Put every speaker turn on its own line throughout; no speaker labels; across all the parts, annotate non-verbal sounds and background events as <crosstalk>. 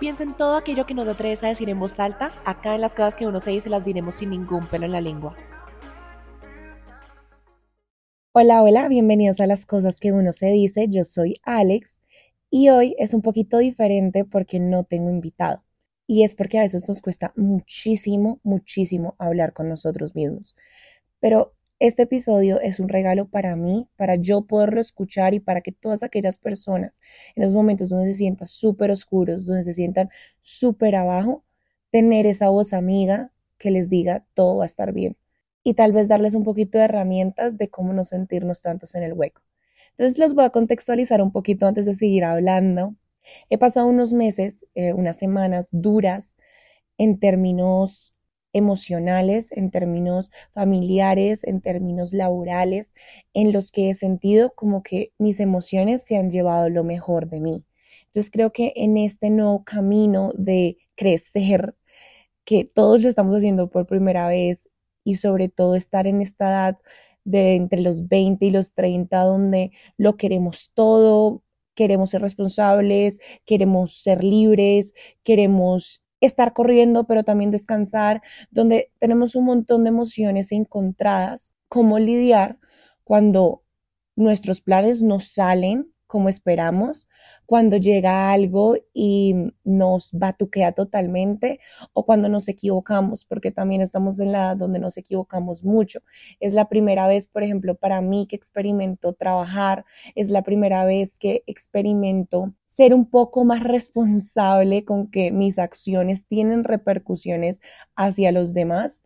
Piensa en todo aquello que no te atreves a decir en voz alta. Acá en las cosas que uno se dice las diremos sin ningún pelo en la lengua.
Hola, hola, bienvenidos a las cosas que uno se dice. Yo soy Alex y hoy es un poquito diferente porque no tengo invitado. Y es porque a veces nos cuesta muchísimo, muchísimo hablar con nosotros mismos. Pero este episodio es un regalo para mí, para yo poderlo escuchar y para que todas aquellas personas en los momentos donde se sientan súper oscuros, donde se sientan súper abajo, tener esa voz amiga que les diga todo va a estar bien. Y tal vez darles un poquito de herramientas de cómo no sentirnos tantos en el hueco. Entonces los voy a contextualizar un poquito antes de seguir hablando He pasado unos meses, eh, unas semanas duras en términos emocionales, en términos familiares, en términos laborales, en los que he sentido como que mis emociones se han llevado lo mejor de mí. Entonces creo que en este nuevo camino de crecer, que todos lo estamos haciendo por primera vez y sobre todo estar en esta edad de entre los 20 y los 30 donde lo queremos todo, queremos ser responsables, queremos ser libres, queremos estar corriendo, pero también descansar, donde tenemos un montón de emociones encontradas, cómo lidiar cuando nuestros planes no salen como esperamos, cuando llega algo y nos batuquea totalmente o cuando nos equivocamos, porque también estamos en la edad donde nos equivocamos mucho. Es la primera vez, por ejemplo, para mí que experimento trabajar, es la primera vez que experimento ser un poco más responsable con que mis acciones tienen repercusiones hacia los demás.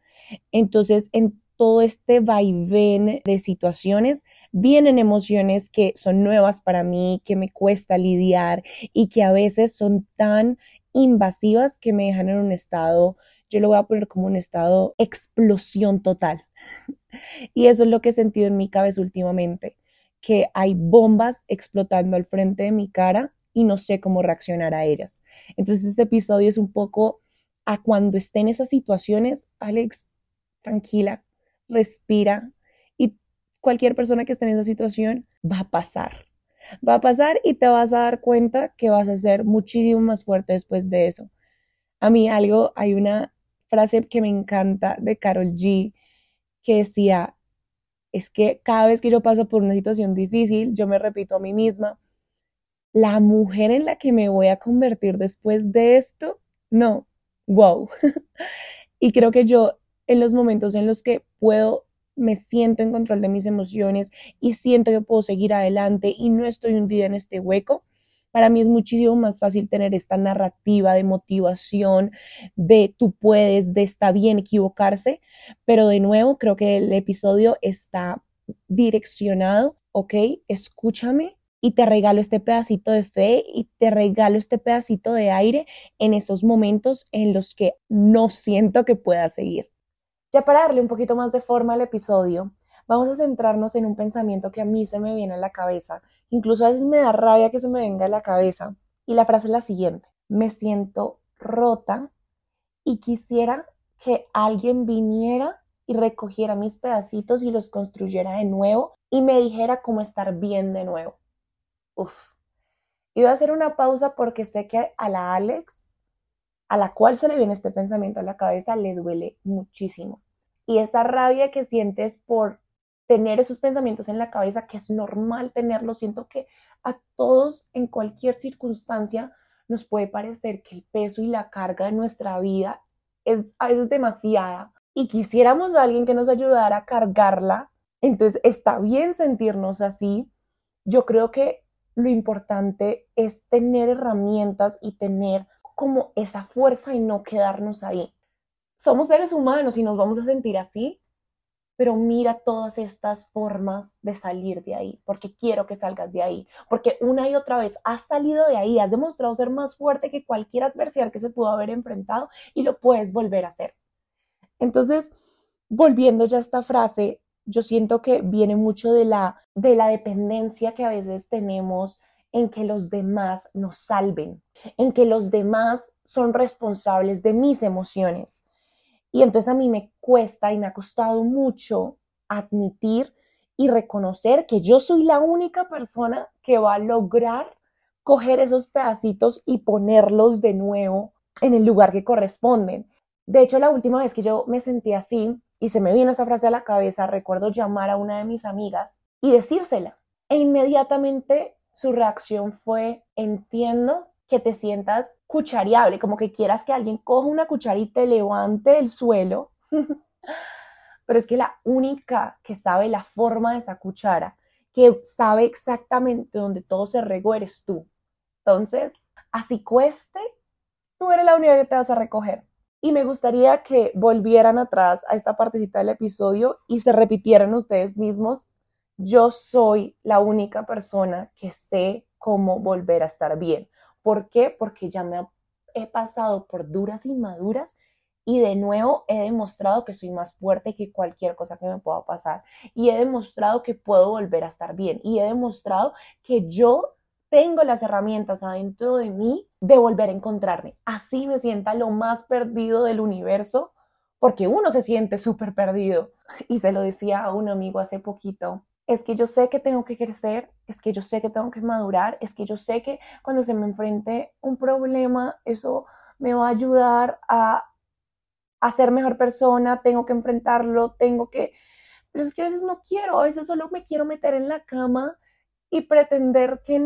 Entonces, en todo este vaivén de situaciones, vienen emociones que son nuevas para mí, que me cuesta lidiar y que a veces son tan invasivas que me dejan en un estado, yo lo voy a poner como un estado explosión total. <laughs> Y eso es lo que he sentido en mi cabeza últimamente, que hay bombas explotando al frente de mi cara y no sé cómo reaccionar a ellas. Entonces este episodio es un poco a cuando esté en esas situaciones, Alex, tranquila, respira cualquier persona que esté en esa situación va a pasar. Va a pasar y te vas a dar cuenta que vas a ser muchísimo más fuerte después de eso. A mí algo, hay una frase que me encanta de Carol G que decía, es que cada vez que yo paso por una situación difícil, yo me repito a mí misma, la mujer en la que me voy a convertir después de esto, no, wow. <laughs> y creo que yo en los momentos en los que puedo, me siento en control de mis emociones y siento que puedo seguir adelante y no estoy hundida en este hueco, para mí es muchísimo más fácil tener esta narrativa de motivación, de tú puedes, de está bien equivocarse, pero de nuevo creo que el episodio está direccionado, ok, escúchame y te regalo este pedacito de fe y te regalo este pedacito de aire en esos momentos en los que no siento que pueda seguir. Ya para darle un poquito más de forma al episodio, vamos a centrarnos en un pensamiento que a mí se me viene a la cabeza. Incluso a veces me da rabia que se me venga a la cabeza. Y la frase es la siguiente. Me siento rota y quisiera que alguien viniera y recogiera mis pedacitos y los construyera de nuevo y me dijera cómo estar bien de nuevo. Uf. Y voy a hacer una pausa porque sé que a la Alex a la cual se le viene este pensamiento a la cabeza le duele muchísimo. Y esa rabia que sientes por tener esos pensamientos en la cabeza, que es normal tenerlo, siento que a todos en cualquier circunstancia nos puede parecer que el peso y la carga de nuestra vida es a veces demasiada y quisiéramos a alguien que nos ayudara a cargarla, entonces está bien sentirnos así. Yo creo que lo importante es tener herramientas y tener como esa fuerza y no quedarnos ahí. Somos seres humanos y nos vamos a sentir así, pero mira todas estas formas de salir de ahí, porque quiero que salgas de ahí, porque una y otra vez has salido de ahí, has demostrado ser más fuerte que cualquier adversidad que se pudo haber enfrentado y lo puedes volver a hacer. Entonces, volviendo ya a esta frase, yo siento que viene mucho de la, de la dependencia que a veces tenemos en que los demás nos salven, en que los demás son responsables de mis emociones. Y entonces a mí me cuesta y me ha costado mucho admitir y reconocer que yo soy la única persona que va a lograr coger esos pedacitos y ponerlos de nuevo en el lugar que corresponden. De hecho, la última vez que yo me sentí así y se me vino esa frase a la cabeza, recuerdo llamar a una de mis amigas y decírsela. E inmediatamente su reacción fue, entiendo que te sientas cuchareable, como que quieras que alguien coja una cuchara y te levante del suelo. <laughs> Pero es que la única que sabe la forma de esa cuchara, que sabe exactamente dónde todo se regó, eres tú. Entonces, así cueste, tú eres la única que te vas a recoger. Y me gustaría que volvieran atrás a esta partecita del episodio y se repitieran ustedes mismos, yo soy la única persona que sé cómo volver a estar bien. ¿Por qué? Porque ya me he pasado por duras y maduras y de nuevo he demostrado que soy más fuerte que cualquier cosa que me pueda pasar. Y he demostrado que puedo volver a estar bien. Y he demostrado que yo tengo las herramientas adentro de mí de volver a encontrarme. Así me sienta lo más perdido del universo, porque uno se siente súper perdido. Y se lo decía a un amigo hace poquito, es que yo sé que tengo que crecer, es que yo sé que tengo que madurar, es que yo sé que cuando se me enfrente un problema, eso me va a ayudar a, a ser mejor persona, tengo que enfrentarlo, tengo que... Pero es que a veces no quiero, a veces solo me quiero meter en la cama y pretender que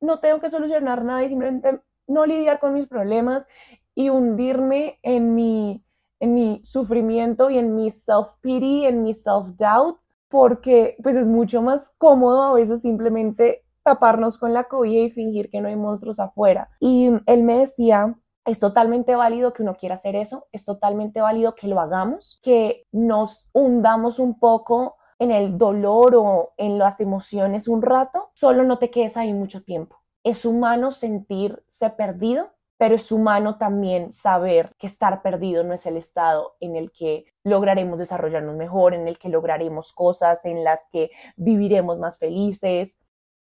no tengo que solucionar nada y simplemente no lidiar con mis problemas y hundirme en mi, en mi sufrimiento y en mi self-pity, en mi self-doubt porque pues es mucho más cómodo a veces simplemente taparnos con la cobija y fingir que no hay monstruos afuera. Y él me decía, es totalmente válido que uno quiera hacer eso, es totalmente válido que lo hagamos, que nos hundamos un poco en el dolor o en las emociones un rato, solo no te quedes ahí mucho tiempo. Es humano sentirse perdido, pero es humano también saber que estar perdido no es el estado en el que lograremos desarrollarnos mejor, en el que lograremos cosas, en las que viviremos más felices.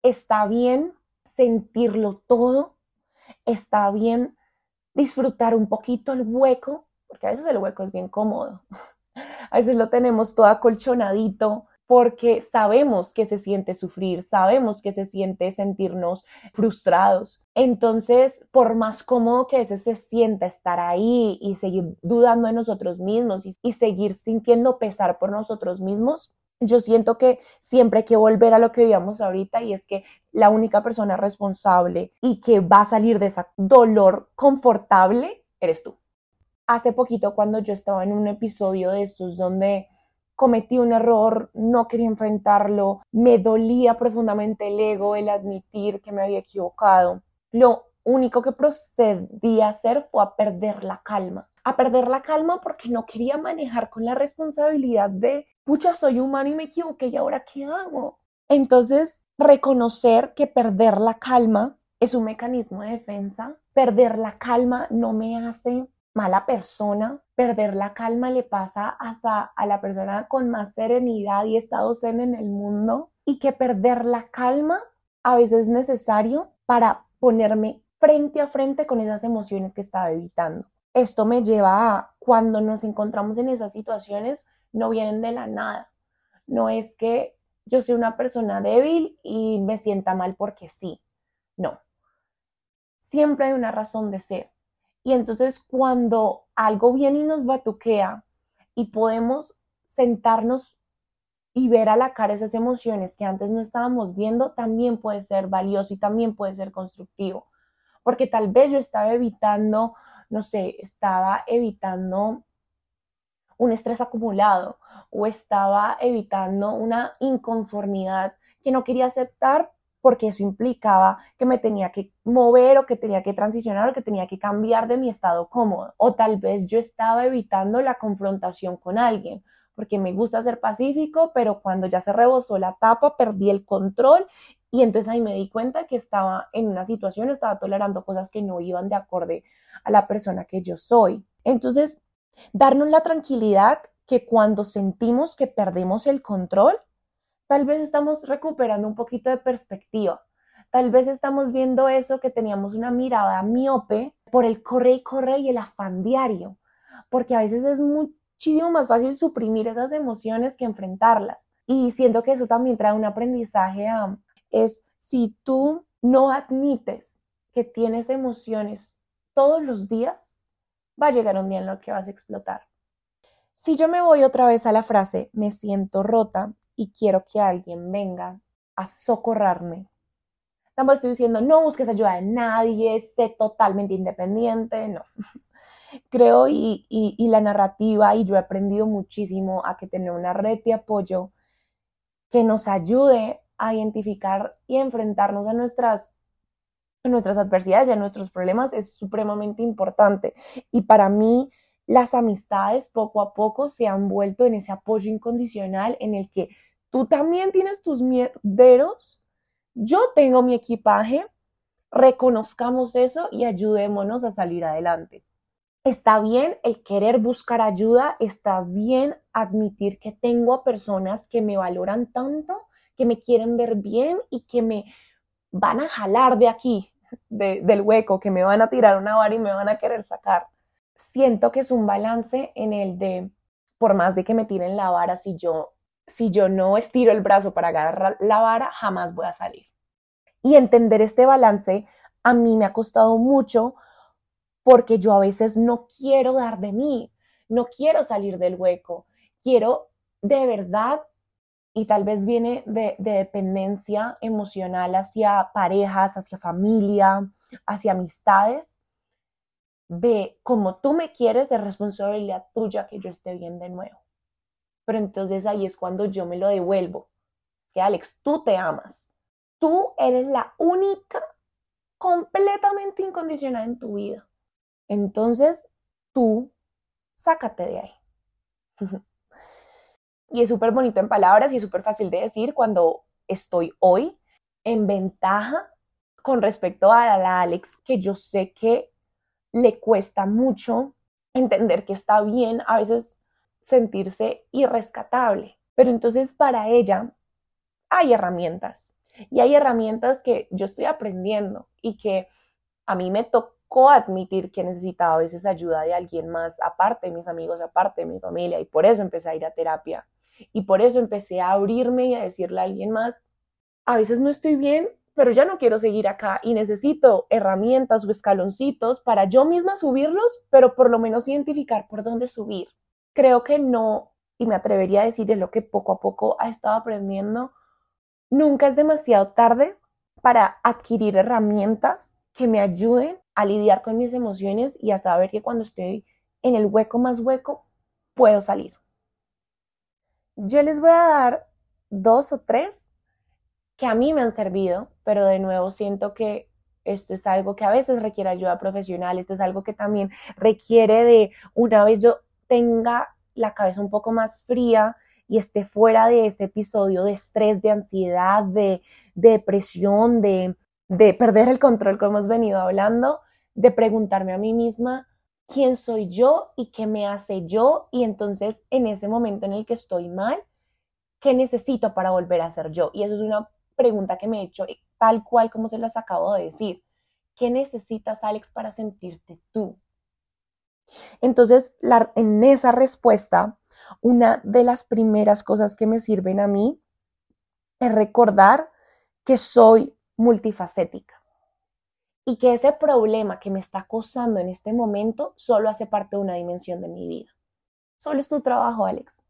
Está bien sentirlo todo, está bien disfrutar un poquito el hueco, porque a veces el hueco es bien cómodo, <laughs> a veces lo tenemos todo acolchonadito, porque sabemos que se siente sufrir, sabemos que se siente sentirnos frustrados. Entonces, por más cómodo que ese se sienta estar ahí y seguir dudando de nosotros mismos y, seguir sintiendo pesar por nosotros mismos, yo siento que siempre hay que volver a lo que vivíamos ahorita y es que la única persona responsable y que va a salir de ese dolor confortable eres tú. Hace poquito cuando yo estaba en un episodio de estos donde cometí un error, no quería enfrentarlo, me dolía profundamente el ego, el admitir que me había equivocado. Lo único que procedí a hacer fue a perder la calma. A perder la calma porque no quería manejar con la responsabilidad de, pucha, soy humano y me equivoqué y ahora qué hago. Entonces, reconocer que perder la calma es un mecanismo de defensa. Perder la calma no me hace mala persona, perder la calma le pasa hasta a la persona con más serenidad y estado zen en el mundo y que perder la calma a veces es necesario para ponerme frente a frente con esas emociones que estaba evitando. Esto me lleva a cuando nos encontramos en esas situaciones, no vienen de la nada. No es que yo soy una persona débil y me sienta mal porque sí. No. Siempre hay una razón de ser. Y entonces cuando algo viene y nos batuquea y podemos sentarnos y ver a la cara esas emociones que antes no estábamos viendo, también puede ser valioso y también puede ser constructivo. Porque tal vez yo estaba evitando, no sé, estaba evitando un estrés acumulado o estaba evitando una inconformidad que no quería aceptar porque eso implicaba que me tenía que mover o que tenía que transicionar o que tenía que cambiar de mi estado cómodo. O tal vez yo estaba evitando la confrontación con alguien, porque me gusta ser pacífico, pero cuando ya se rebosó la tapa, perdí el control y entonces ahí me di cuenta que estaba en una situación, estaba tolerando cosas que no iban de acorde a la persona que yo soy. Entonces, darnos la tranquilidad que cuando sentimos que perdemos el control, tal vez estamos recuperando un poquito de perspectiva. Tal vez estamos viendo eso que teníamos una mirada miope por el corre y corre y el afán diario, porque a veces es muchísimo más fácil suprimir esas emociones que enfrentarlas. Y siento que eso también trae un aprendizaje a, es si tú no admites que tienes emociones todos los días, va a llegar un día en lo que vas a explotar. Si yo me voy otra vez a la frase, me siento rota y quiero que alguien venga a socorrarme. Tampoco estoy diciendo, no busques ayuda de nadie, sé totalmente independiente, no. <laughs> Creo y, y, la narrativa, y yo he aprendido muchísimo a que tener una red de apoyo que nos ayude a identificar y enfrentarnos a nuestras, nuestras adversidades y a nuestros problemas es supremamente importante. Y para mí, las amistades poco a poco se han vuelto en ese apoyo incondicional en el que tú también tienes tus mierderos, yo tengo mi equipaje, reconozcamos eso y ayudémonos a salir adelante. Está bien el querer buscar ayuda, está bien admitir que tengo a personas que me valoran tanto, que me quieren ver bien y que me van a jalar de aquí, del hueco, que me van a tirar una vara y me van a querer sacar. Siento que es un balance en el de, por más de que me tiren la vara, si yo, si yo no estiro el brazo para agarrar la vara, jamás voy a salir. Y entender este balance a mí me ha costado mucho porque yo a veces no quiero dar de mí, no quiero salir del hueco, quiero de verdad, y tal vez viene de, dependencia emocional hacia parejas, hacia familia, hacia amistades, de como tú me quieres, es responsabilidad tuya que yo esté bien de nuevo. Pero entonces ahí es cuando yo me lo devuelvo. Que Alex, tú te amas. Tú eres la única completamente incondicional en tu vida. Entonces, tú, sácate de ahí. <laughs> y es súper bonito en palabras y es súper fácil de decir cuando estoy hoy en ventaja con respecto a la Alex, que yo sé que le cuesta mucho entender que está bien a veces sentirse irrescatable. Pero entonces para ella hay herramientas y hay herramientas que yo estoy aprendiendo y que a mí me tocó admitir que necesitaba a veces ayuda de alguien más, aparte de mis amigos, aparte de mi familia, y por eso empecé a ir a terapia. Y por eso empecé a abrirme y a decirle a alguien más, a veces no estoy bien, pero ya no quiero seguir acá y necesito herramientas o escaloncitos para yo misma subirlos, pero por lo menos identificar por dónde subir. Creo que no, y me atrevería a decir es lo que poco a poco ha estado aprendiendo, nunca es demasiado tarde para adquirir herramientas que me ayuden a lidiar con mis emociones y a saber que cuando estoy en el hueco más hueco, puedo salir. Yo les voy a dar dos o tres que a mí me han servido, pero de nuevo siento que esto es algo que a veces requiere ayuda profesional, esto es algo que también requiere de una vez yo tenga la cabeza un poco más fría y esté fuera de ese episodio de estrés, de ansiedad, de, depresión, de, de perder el control, como hemos venido hablando, de preguntarme a mí misma quién soy yo y qué me hace yo y entonces en ese momento en el que estoy mal, ¿qué necesito para volver a ser yo? Y eso es una pregunta que me he hecho tal cual como se las acabo de decir. ¿Qué necesitas, Alex, para sentirte tú? Entonces, en esa respuesta, una de las primeras cosas que me sirven a mí es recordar que soy multifacética y que ese problema que me está acosando en este momento solo hace parte de una dimensión de mi vida. Solo es tu trabajo, Alex.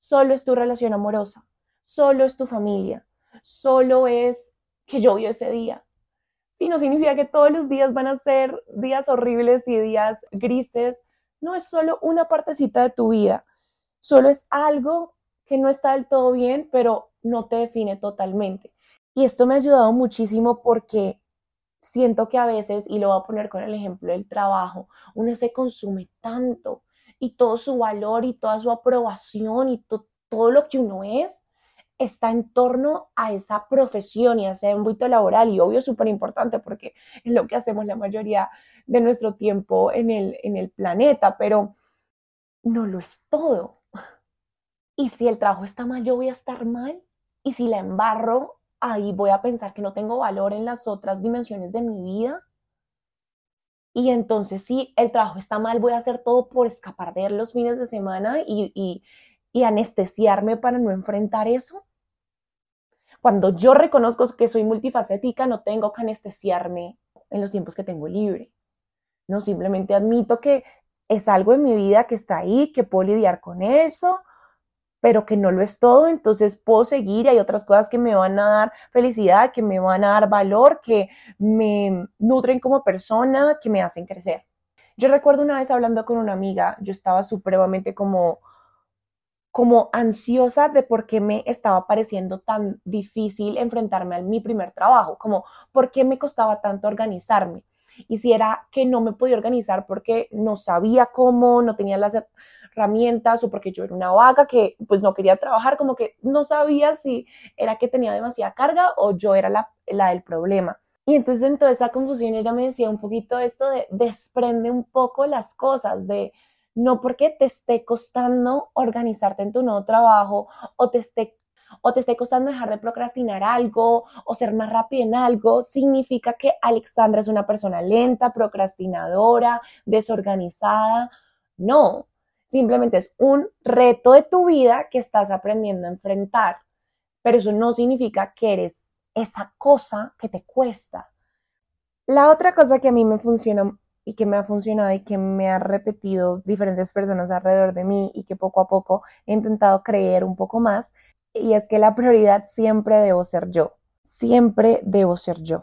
Solo es tu relación amorosa. Solo es tu familia. Solo es que llovió ese día. Si no significa que todos los días van a ser días horribles y días grises. No es solo una partecita de tu vida. Solo es algo que no está del todo bien, pero no te define totalmente. Y esto me ha ayudado muchísimo porque siento que a veces, y lo voy a poner con el ejemplo del trabajo, uno se consume tanto y todo su valor y toda su aprobación y todo lo que uno es está en torno a esa profesión y a ese ámbito laboral y obvio súper importante porque es lo que hacemos la mayoría de nuestro tiempo en el, en el planeta, pero no lo es todo. Y si el trabajo está mal, yo voy a estar mal. Y si la embarro, ahí voy a pensar que no tengo valor en las otras dimensiones de mi vida. Y entonces si el trabajo está mal, voy a hacer todo por escapar de los fines de semana y, y anestesiarme para no enfrentar eso. Cuando yo reconozco que soy multifacética, no tengo que anestesiarme en los tiempos que tengo libre. No, simplemente admito que es algo en mi vida que está ahí, que puedo lidiar con eso, pero que no lo es todo, entonces puedo seguir y hay otras cosas que me van a dar felicidad, que me van a dar valor, que me nutren como persona, que me hacen crecer. Yo recuerdo una vez hablando con una amiga, yo estaba supremamente como como ansiosa de por qué me estaba pareciendo tan difícil enfrentarme a mi primer trabajo, como por qué me costaba tanto organizarme. Y si era que no me podía organizar porque no sabía cómo, no tenía las herramientas o porque yo era una vaga que pues no quería trabajar, como que no sabía si era que tenía demasiada carga o yo era la, la del problema. Y entonces dentro de esa confusión ella me decía un poquito esto de desprende un poco las cosas, de no porque te esté costando organizarte en tu nuevo trabajo o te esté o te esté costando dejar de procrastinar algo o ser más rápido en algo, significa que Alexandra es una persona lenta, procrastinadora, desorganizada. No, simplemente es un reto de tu vida que estás aprendiendo a enfrentar, pero eso no significa que eres esa cosa que te cuesta. La otra cosa que a mí me funciona y que me ha funcionado y que me ha repetido diferentes personas alrededor de mí y que poco a poco he intentado creer un poco más, y es que la prioridad siempre debo ser yo, siempre debo ser yo.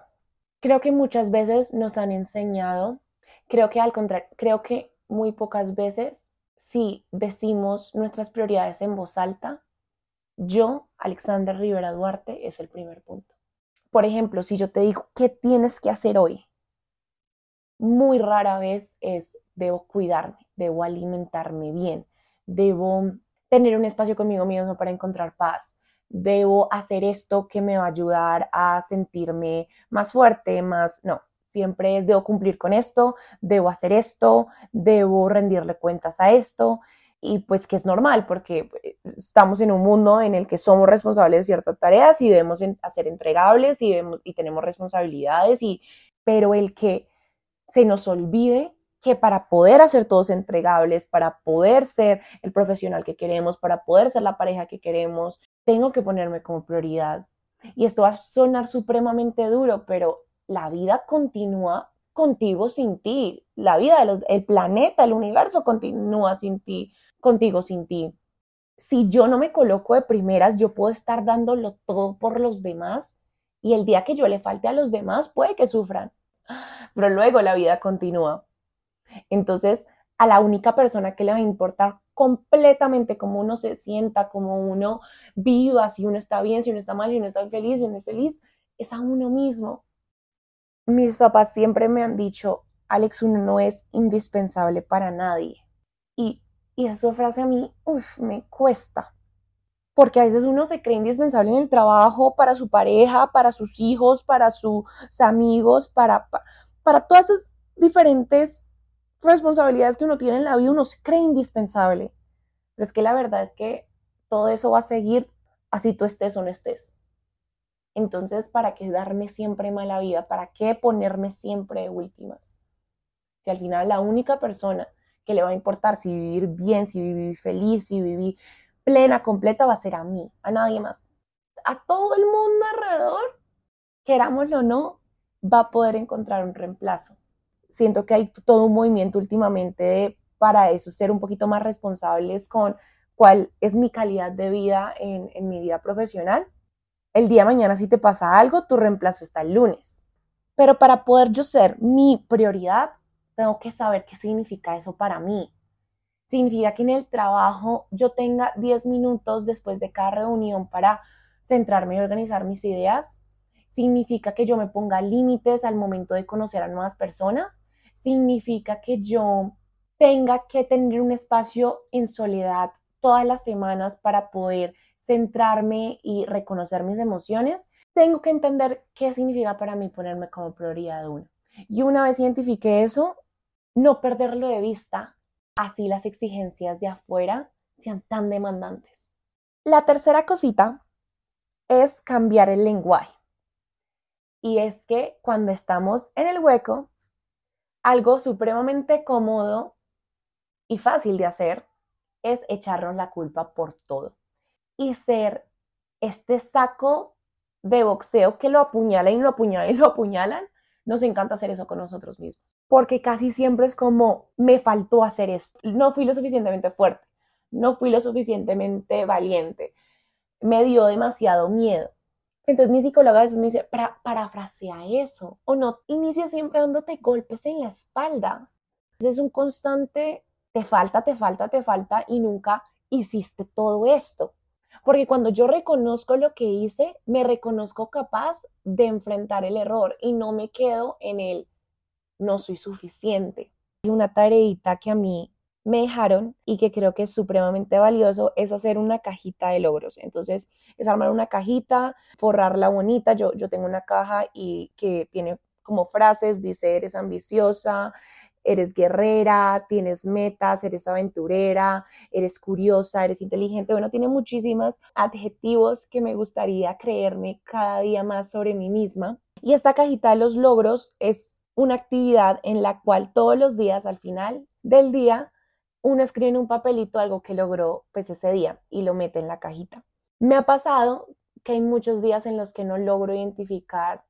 Creo que muchas veces nos han enseñado, creo que al contrario, creo que muy pocas veces si decimos nuestras prioridades en voz alta, yo, Alexander Rivera Duarte, es el primer punto. Por ejemplo, si yo te digo, ¿qué tienes que hacer hoy? Muy rara vez es, debo cuidarme, debo alimentarme bien, debo tener un espacio conmigo mismo para encontrar paz. Debo hacer esto que me va a ayudar a sentirme más fuerte, más, no, siempre es debo cumplir con esto, debo hacer esto, debo rendirle cuentas a esto y pues que es normal porque eh, estamos en un mundo en el que somos responsables de ciertas tareas y debemos hacer entregables y, y tenemos responsabilidades y pero el que se nos olvide que para poder hacer todos entregables, para poder ser el profesional que queremos, para poder ser la pareja que queremos, tengo que ponerme como prioridad. Y esto va a sonar supremamente duro, pero la vida continúa contigo sin ti. La vida, de el planeta, el universo continúa sin ti, contigo sin ti. Si yo no me coloco de primeras, yo puedo estar dándolo todo por los demás y el día que yo le falte a los demás puede que sufran. Pero luego la vida continúa. Entonces, a la única persona que le va a importar completamente cómo uno se sienta, cómo uno viva, si uno está bien, si uno está mal, si uno está feliz, si uno es feliz, es a uno mismo. Mis papás siempre me han dicho, Alex, uno no es indispensable para nadie. Y, y esa frase a mí, uff, me cuesta. Porque a veces uno se cree indispensable en el trabajo, para su pareja, para sus hijos, para sus amigos, para, para todas esas diferentes responsabilidades que uno tiene en la vida, uno se cree indispensable. Pero es que la verdad es que todo eso va a seguir así tú estés o no estés. Entonces, ¿para qué darme siempre mala vida? ¿Para qué ponerme siempre de últimas? Si al final la única persona que le va a importar si vivir bien, si vivir feliz, si vivir plena, completa, va a ser a mí, a nadie más. A todo el mundo alrededor, querámoslo o no, va a poder encontrar un reemplazo siento que hay todo un movimiento últimamente para eso, ser un poquito más responsables con cuál es mi calidad de vida en, en mi vida profesional. El día de mañana si te pasa algo, tu reemplazo está el lunes. Pero para poder yo ser mi prioridad, tengo que saber qué significa eso para mí. Significa que en el trabajo yo tenga 10 minutos después de cada reunión para centrarme y organizar mis ideas. Significa que yo me ponga límites al momento de conocer a nuevas personas, significa que yo tenga que tener un espacio en soledad todas las semanas para poder centrarme y reconocer mis emociones, tengo que entender qué significa para mí ponerme como prioridad uno. Y una vez identifique eso, no perderlo de vista, así las exigencias de afuera sean tan demandantes. La tercera cosita es cambiar el lenguaje. Y es que cuando estamos en el hueco, algo supremamente cómodo y fácil de hacer es echarnos la culpa por todo y ser este saco de boxeo que lo apuñalan y lo apuñalan y lo apuñalan, nos encanta hacer eso con nosotros mismos. Porque casi siempre es como, me faltó hacer esto, no fui lo suficientemente fuerte, no fui lo suficientemente valiente, me dio demasiado miedo. Entonces mi psicóloga a veces me dice, para, parafrasea eso, o no, inicia siempre dándote golpes en la espalda. Es un constante, te falta, te falta, te falta y nunca hiciste todo esto. Porque cuando yo reconozco lo que hice, me reconozco capaz de enfrentar el error y no me quedo en el no soy suficiente. Y una tareita que a mí me dejaron y que creo que es supremamente valioso es hacer una cajita de logros. Entonces, es armar una cajita, forrarla bonita. Yo, yo tengo una caja y que tiene como frases, dice, eres ambiciosa, eres guerrera, tienes metas, eres aventurera, eres curiosa, eres inteligente. Bueno, tiene muchísimos adjetivos que me gustaría creerme cada día más sobre mí misma. Y esta cajita de los logros es una actividad en la cual todos los días al final del día uno escribe en un papelito algo que logró pues ese día y lo mete en la cajita. Me ha pasado que hay muchos días en los que no logro identificar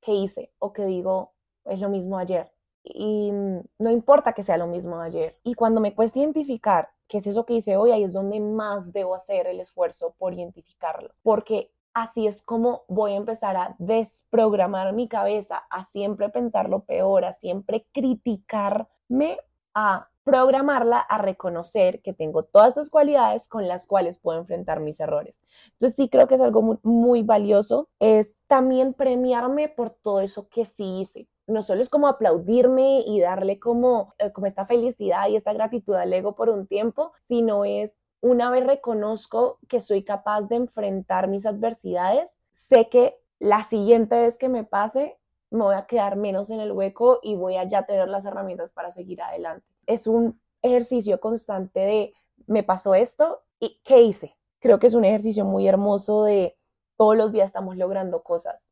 qué hice o que digo es lo mismo ayer y mm, no importa que sea lo mismo ayer. Y cuando me cuesta identificar qué es eso que hice hoy, ahí es donde más debo hacer el esfuerzo por identificarlo, porque así es como voy a empezar a desprogramar mi cabeza, a siempre pensar lo peor, a siempre criticarme, a programarla a reconocer que tengo todas estas cualidades con las cuales puedo enfrentar mis errores. Entonces sí creo que es algo muy, muy valioso, es también premiarme por todo eso que sí hice, no solo es como aplaudirme y darle como, eh, como esta felicidad y esta gratitud al ego por un tiempo, sino es una vez reconozco que soy capaz de enfrentar mis adversidades, sé que la siguiente vez que me pase me voy a quedar menos en el hueco y voy a ya tener las herramientas para seguir adelante. Es un ejercicio constante de me pasó esto y qué hice. Creo que es un ejercicio muy hermoso de todos los días estamos logrando cosas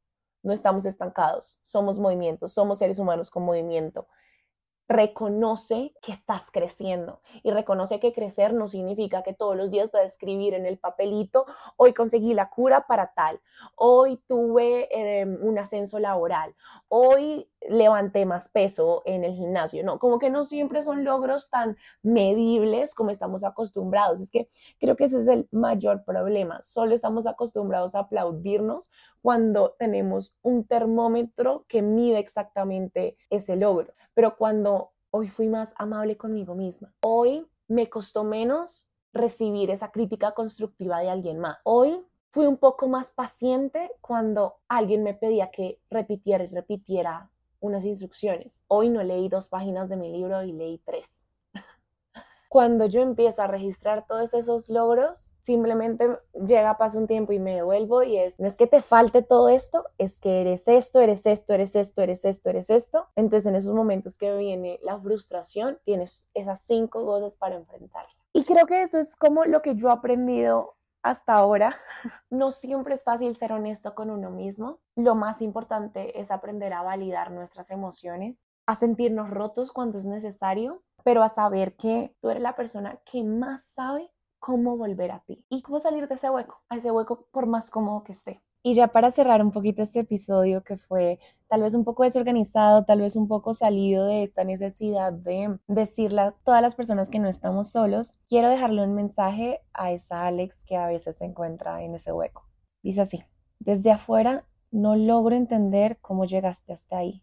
no estamos estancados, somos movimientos, somos seres humanos con movimiento reconoce que estás creciendo y reconoce que crecer no significa que todos los días puedas escribir en el papelito, hoy conseguí la cura para tal, hoy tuve em, un ascenso laboral, hoy levanté más peso en el gimnasio, no, como que no siempre son logros tan medibles como estamos acostumbrados, es que creo que ese es el mayor problema, solo estamos acostumbrados a aplaudirnos cuando tenemos un termómetro que mide exactamente ese logro. Pero cuando hoy fui más amable conmigo misma, hoy me costó menos recibir esa crítica constructiva de alguien más. Hoy fui un poco más paciente cuando alguien me pedía que repitiera y repitiera unas instrucciones. Hoy no leí dos páginas de mi libro y leí tres <laughs> cuando yo empiezo a registrar todos esos logros, simplemente llega, pasa un tiempo y me devuelvo y es, no es que te falte todo esto, es que eres esto, eres esto, eres esto, eres esto, eres esto. Entonces en esos momentos que viene la frustración, tienes esas cinco cosas para enfrentarla. Y creo que eso es como lo que yo he aprendido hasta ahora. <laughs> No siempre es fácil ser honesto con uno mismo. Lo más importante es aprender a validar nuestras emociones, a sentirnos rotos cuando es necesario pero a saber que tú eres la persona que más sabe cómo volver a ti y cómo salir de ese hueco, a ese hueco por más cómodo que esté. Y ya para cerrar un poquito este episodio que fue tal vez un poco desorganizado, tal vez un poco salido de esta necesidad de decirle a todas las personas que no estamos solos, quiero dejarle un mensaje a esa Alex que a veces se encuentra en ese hueco. Dice así, desde afuera no logro entender cómo llegaste hasta ahí.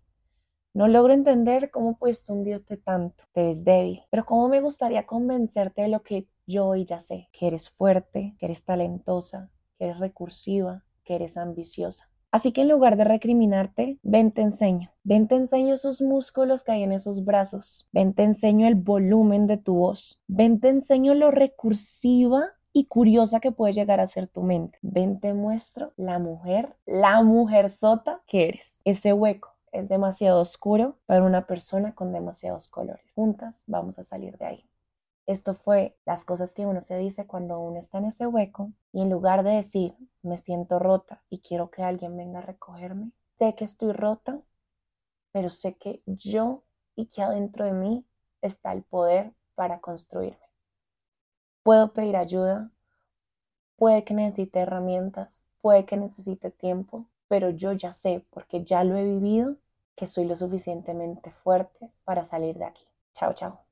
No logro entender cómo puedes hundirte tanto. Te ves débil. Pero cómo me gustaría convencerte de lo que yo hoy ya sé. Que eres fuerte, que eres talentosa, que eres recursiva, que eres ambiciosa. Así que en lugar de recriminarte, ven te enseño. Ven te enseño esos músculos que hay en esos brazos. Ven te enseño el volumen de tu voz. Ven te enseño lo recursiva y curiosa que puede llegar a ser tu mente. Ven te muestro la mujer, la mujer sota que eres. Ese hueco es demasiado oscuro para una persona con demasiados colores. Juntas vamos a salir de ahí. Esto fue las cosas que uno se dice cuando uno está en ese hueco y en lugar de decir me siento rota y quiero que alguien venga a recogerme, sé que estoy rota, pero sé que yo y que adentro de mí está el poder para construirme. Puedo pedir ayuda, puede que necesite herramientas, puede que necesite tiempo, pero yo ya sé, porque ya lo he vivido, que soy lo suficientemente fuerte para salir de aquí. Chao, chao.